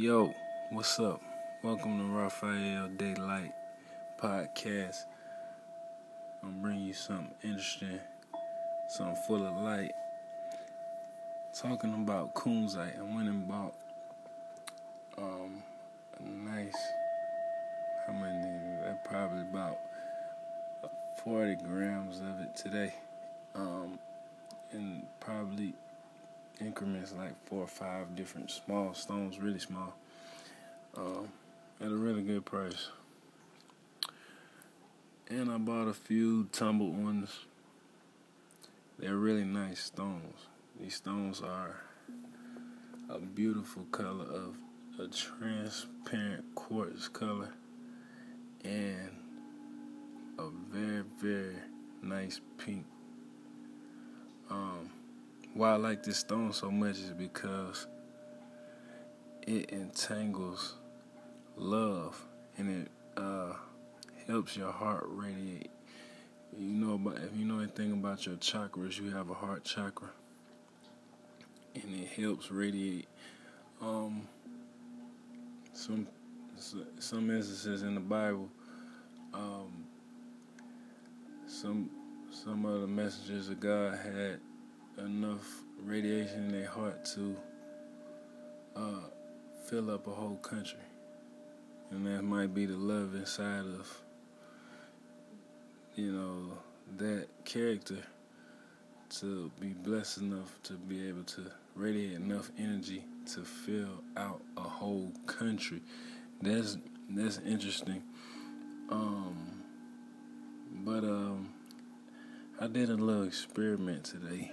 Yo, what's up? Welcome to Raphael Daylight Podcast. I'm bringing you something interesting, something full of light. Talking about kunzite. I went and bought um, a nice, how many? Probably about 40 grams of it today. Um, and probably increments like four or five different small stones, really small, um, at a really good price. And I bought a few tumbled ones. They're really nice stones. These stones are a beautiful color of a transparent quartz color and a very, very nice pink. Um, why I like this stone so much is because it entangles love and it uh, helps your heart radiate. You know about if you know anything about your chakras, you have a heart chakra, and it helps radiate. Um, some some instances in the Bible, um, some some of the messengers of God had enough radiation in their heart to uh, fill up a whole country. And that might be the love inside of, you know, that character to be blessed enough to be able to radiate enough energy to fill out a whole country. That's that's interesting. Um, but um, I did a little experiment today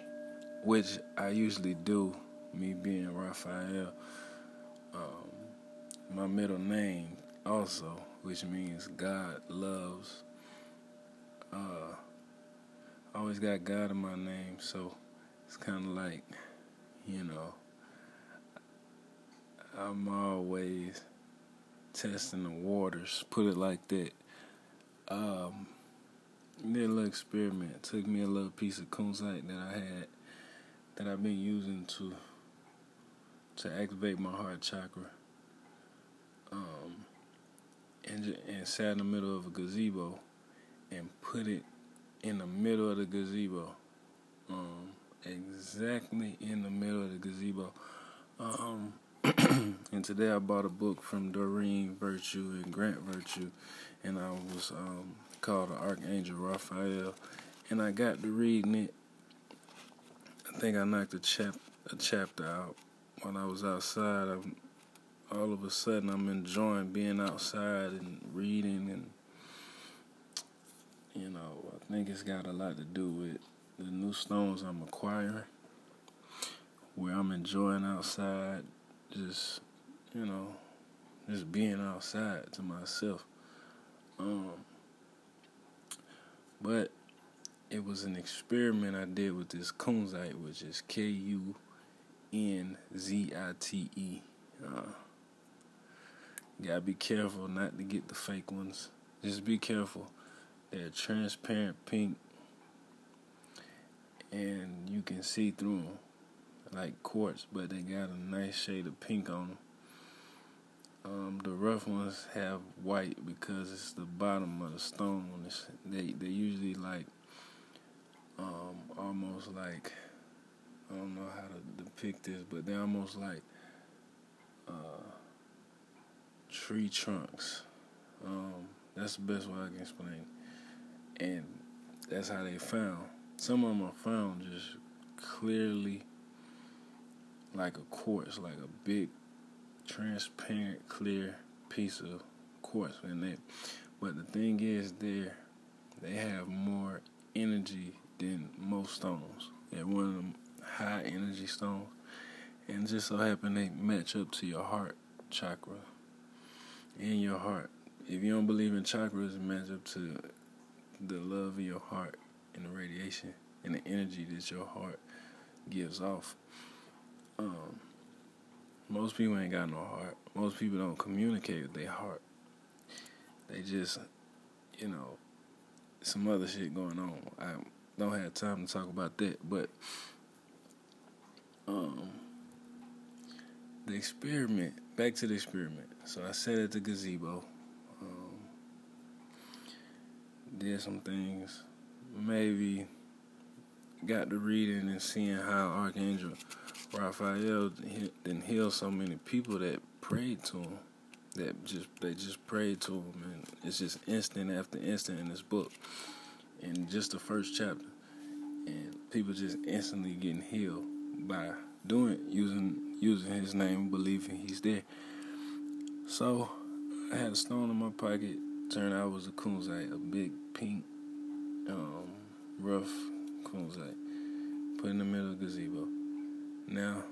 which I usually do, me being Raphael. Um, my middle name also, which means God loves. Uh, I always got God in my name, so it's kind of like, you know, I'm always testing the waters, put it like that. Um, did a little experiment. Took me a little piece of kunzite that I had that I've been using to to activate my heart chakra. Um, and and sat in the middle of a gazebo and put it in the middle of the gazebo. Um, exactly in the middle of the gazebo. Um, and today I bought a book from Doreen Virtue and Grant Virtue, and I was um, called the Archangel Raphael, and I got to reading it I think I knocked a chap a chapter out when I was outside. I'm, all of a sudden, I'm enjoying being outside and reading, and you know, I think it's got a lot to do with the new stones I'm acquiring, where I'm enjoying outside, just you know, just being outside to myself. Um, but it was an experiment I did with this kunzite, which is K U N Z I T E. Uh, gotta be careful not to get the fake ones. Just be careful. They're transparent pink, and you can see through them like quartz, but they got a nice shade of pink on them. Um, the rough ones have white because it's the bottom of the stone. It's, they they usually like um, almost like I don't know how to depict this, but they're almost like uh, tree trunks. Um, that's the best way I can explain. And that's how they found. Some of them are found just clearly like a quartz, like a big, transparent, clear piece of quartz. And they, but the thing is, they they have more energy than most stones. They're one of them high energy stones. And just so happen they match up to your heart chakra. In your heart. If you don't believe in chakras, it match up to the love of your heart and the radiation and the energy that your heart gives off. Um, most people ain't got no heart. Most people don't communicate with their heart. They just, you know, some other shit going on. I don't have time to talk about that, but um, the experiment. Back to the experiment. So I sat at the gazebo. Um, did some things. Maybe got to reading and seeing how Archangel Raphael then healed so many people that prayed to him. That just they just prayed to him, and it's just instant after instant in this book, in just the first chapter, and people just instantly getting healed by doing using using his name, believing he's there. So I had a stone in my pocket. Turned out it was a kunzite, a big pink, um, rough kunzite. Put in the middle of the gazebo. Now,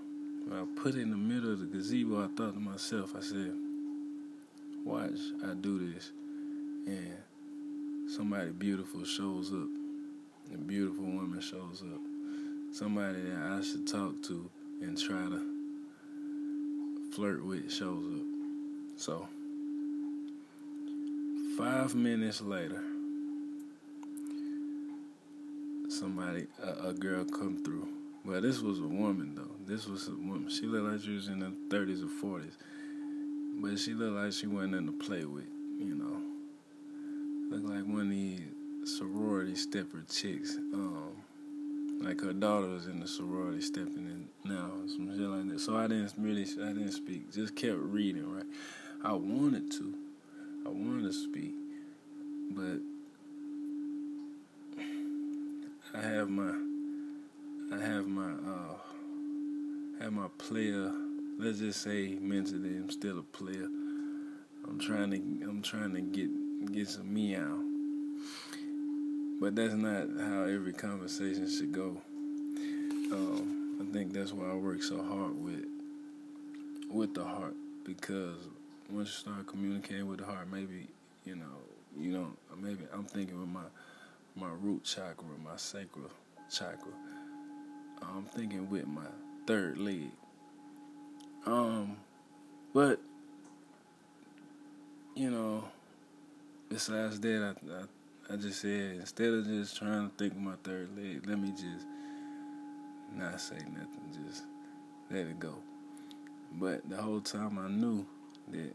when I put it in the middle of the gazebo, I thought to myself, I said, watch, I do this. And somebody beautiful shows up. A beautiful woman shows up. Somebody that I should talk to and try to flirt with shows up. So, five minutes later, somebody, a, a girl come through. Well, this was a woman though. This was a woman. She looked like she was in her thirties or forties, but she looked like she wasn't in to play with. You know, looked like one of these sorority stepper chicks. Um, like her daughter was in the sorority stepping in now, some shit like that. So I didn't really, I didn't speak. Just kept reading. Right, I wanted to, I wanted to speak, but I have my I have my uh have my player let's just say mentally I'm still a player. I'm trying to I'm trying to get get some meow. But that's not how every conversation should go. Um, I think that's why I work so hard with with the heart because once you start communicating with the heart, maybe you know you don't. Maybe I'm thinking with my my root chakra, my sacral chakra. I'm thinking with my third leg. Um, but you know, besides that, I, I, I just said instead of just trying to think of my third leg, let me just not say nothing, just let it go. But the whole time I knew that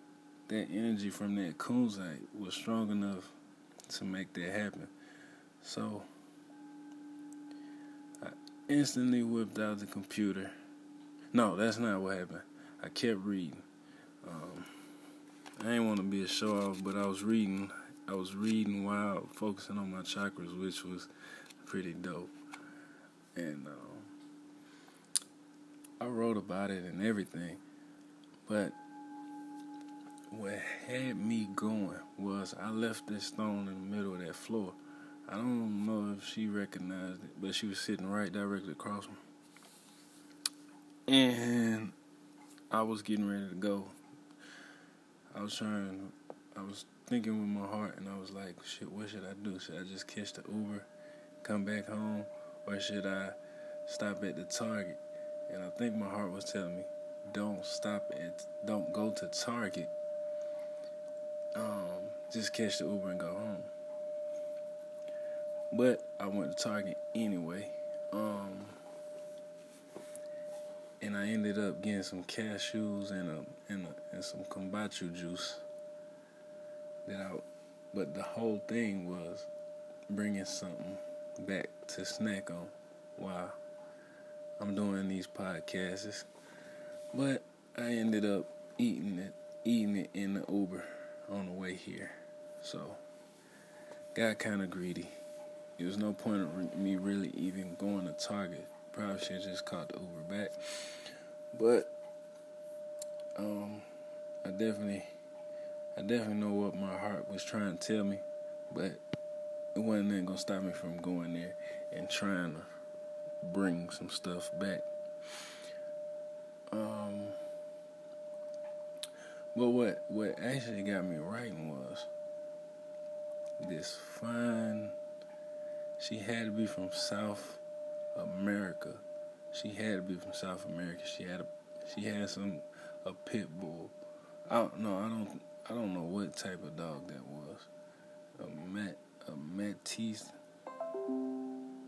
that energy from that kunzite was strong enough to make that happen. So I instantly whipped out the computer. No, that's not what happened. I kept reading. Um, I didn't want to be a show off, but I was reading. I was reading while focusing on my chakras, which was pretty dope. And um, I wrote about it and everything. But what had me going was I left this stone in the middle of that floor. I don't know if she recognized it, but she was sitting right directly across me. And I was getting ready to go. I was trying, I was thinking with my heart, and I was like, shit, what should I do? Should I just catch the Uber, come back home, or should I stop at the Target? And I think my heart was telling me, don't stop at, don't go to Target. Um, just catch the Uber and go home. But I went to Target anyway. Um, and I ended up getting some cashews and a and a, and some kombucha juice. That I, but the whole thing was bringing something back to snack on while I'm doing these podcasts. But I ended up eating it, eating it in the Uber on the way here. So got kind of greedy. There was no point of me really even going to Target. Probably should have just caught the Uber back. But um, I definitely, I definitely know what my heart was trying to tell me, but it wasn't gonna stop me from going there and trying to bring some stuff back. Um, but what what actually got me writing was this fine. She had to be from South America. She had to be from South America. She had a she had some a pit bull. I don't know. I don't I don't know what type of dog that was. A mat a Maltese.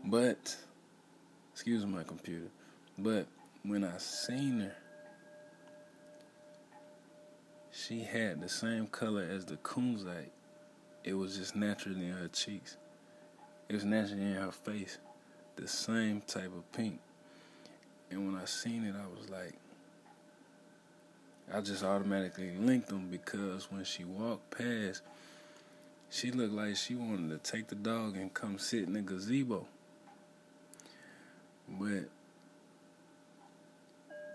But excuse my computer. But when I seen her she had the same color as the kunzite. It was just naturally in her cheeks. It was naturally in her face. The same type of pink. And when I seen it, I was like, I just automatically linked them because when she walked past, she looked like she wanted to take the dog and come sit in the gazebo. But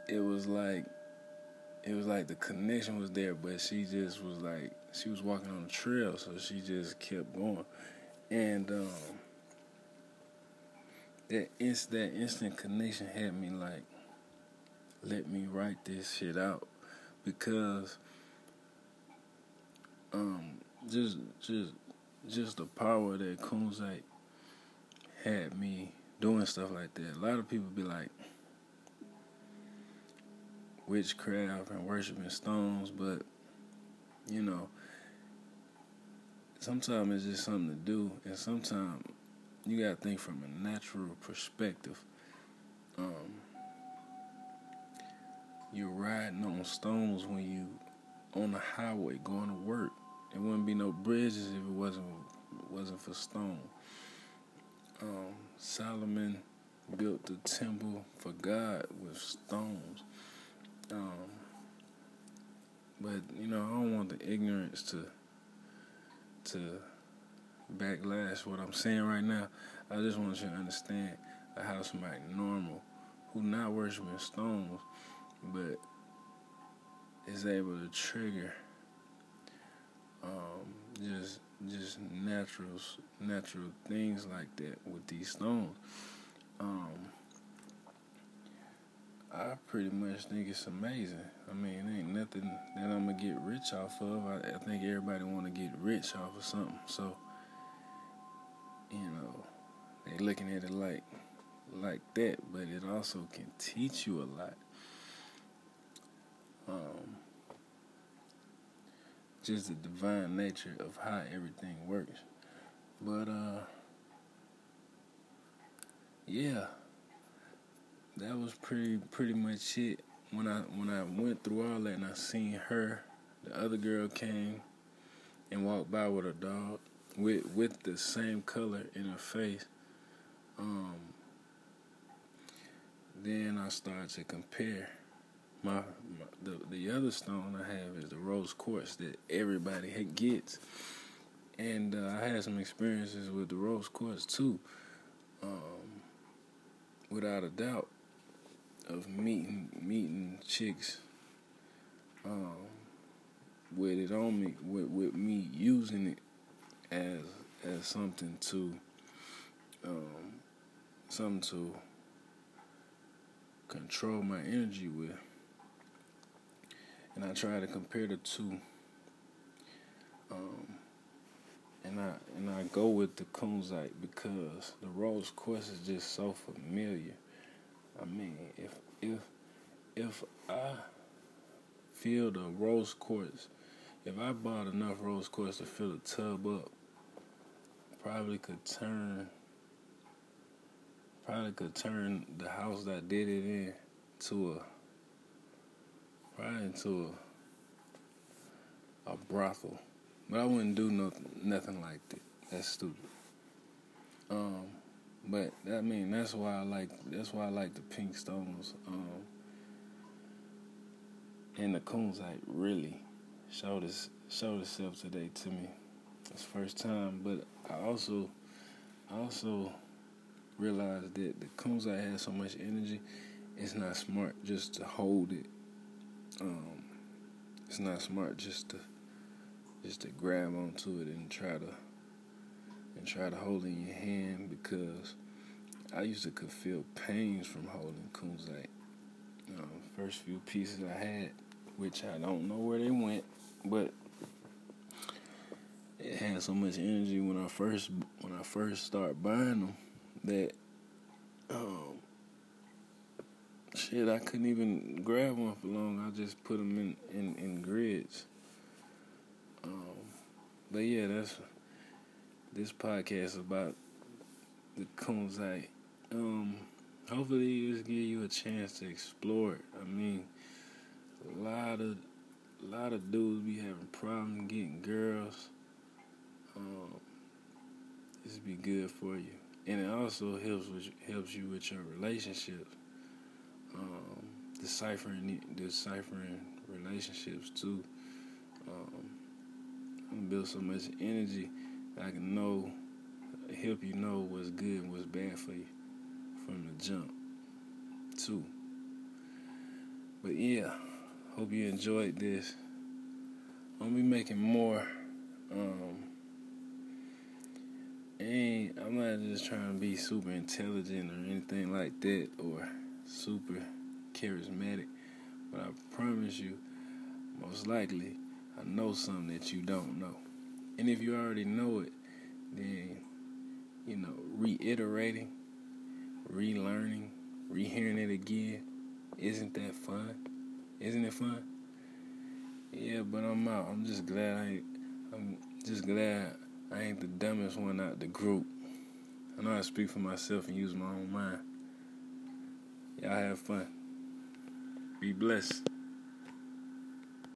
it was like it was like the connection was there, but she just was like she was walking on the trail, so she just kept going, and um, that inst that instant connection had me like, let me write this shit out, because um, just just just the power that Kunzite had me doing stuff like that. A lot of people be like witchcraft and worshiping stones, but you know, sometimes it's just something to do, and sometimes you gotta think from a natural perspective. You're riding on stones when you on the highway going to work. There wouldn't be no bridges if it wasn't wasn't for stone. Um, Solomon built the temple for God with stones. Um, but you know, I don't want the ignorance to to backlash what I'm saying right now. I just want you to understand how somebody normal who not worshiping stones, but is able to trigger um, just just natural natural things like that with these stones. Um, I pretty much think it's amazing. I mean, ain't nothing that I'm gonna get rich off of. I, I think everybody want to get rich off of something. So, you know, they looking at it like like that, but it also can teach you a lot. Um, just the divine nature of how everything works. But uh, yeah that was pretty pretty much it. When I when I went through all that and I seen her, the other girl came and walked by with a dog with with the same color in her face. Um, then I started to compare. My, my, the the other stone I have is the rose quartz that everybody gets, and uh, I had some experiences with the rose quartz too. Um, without a doubt, of meeting meeting chicks um, with it on me with, with me using it as as something to um, something to control my energy with and I try to compare the two um, and I and I go with the kunzite because the rose quartz is just so familiar. I mean, if if if I fill the rose quartz, if I bought enough rose quartz to fill the tub up, probably could turn probably could turn the house that did it in to a probably into a a brothel. But I wouldn't do no, nothing like that. That's stupid. Um, but I mean, that's why I like that's why I like the pink stones. Um, and the kunzite really showed us showed itself today to me. It's first time, but I also I also realized that the kunzite has so much energy. It's not smart just to hold it. It's not smart just to just to grab onto it and try to and try to hold it in your hand because I used to could feel pains from holding kunzite. Um, first few pieces I had, which I don't know where they went, but it had so much energy when I first when I first started buying them that um, shit I couldn't even grab one for long. I just put them in in, in grids. Um, but yeah, that's this podcast is about the kunzite. Um, hopefully, this give you a chance to explore it. I mean, a lot of, a lot of dudes be having problems getting girls. Um, this be good for you, and it also helps with, helps you with your relationships. Um, deciphering deciphering relationships too. Um, I'm build so much energy that I can know, help you know what's good and what's bad for you from the jump too. But yeah, hope you enjoyed this. I'm gonna be making more. Um, ain't I'm not just trying to be super intelligent or anything like that or super charismatic, but I promise you, most likely, I know something that you don't know. And if you already know it, then you know, reiterating, relearning, rehearing it again, isn't that fun? Isn't it fun? Yeah, but I'm out. I'm just glad I I'm just glad I ain't the dumbest one out the group. I know I speak for myself and use my own mind. Y'all have fun. Be blessed.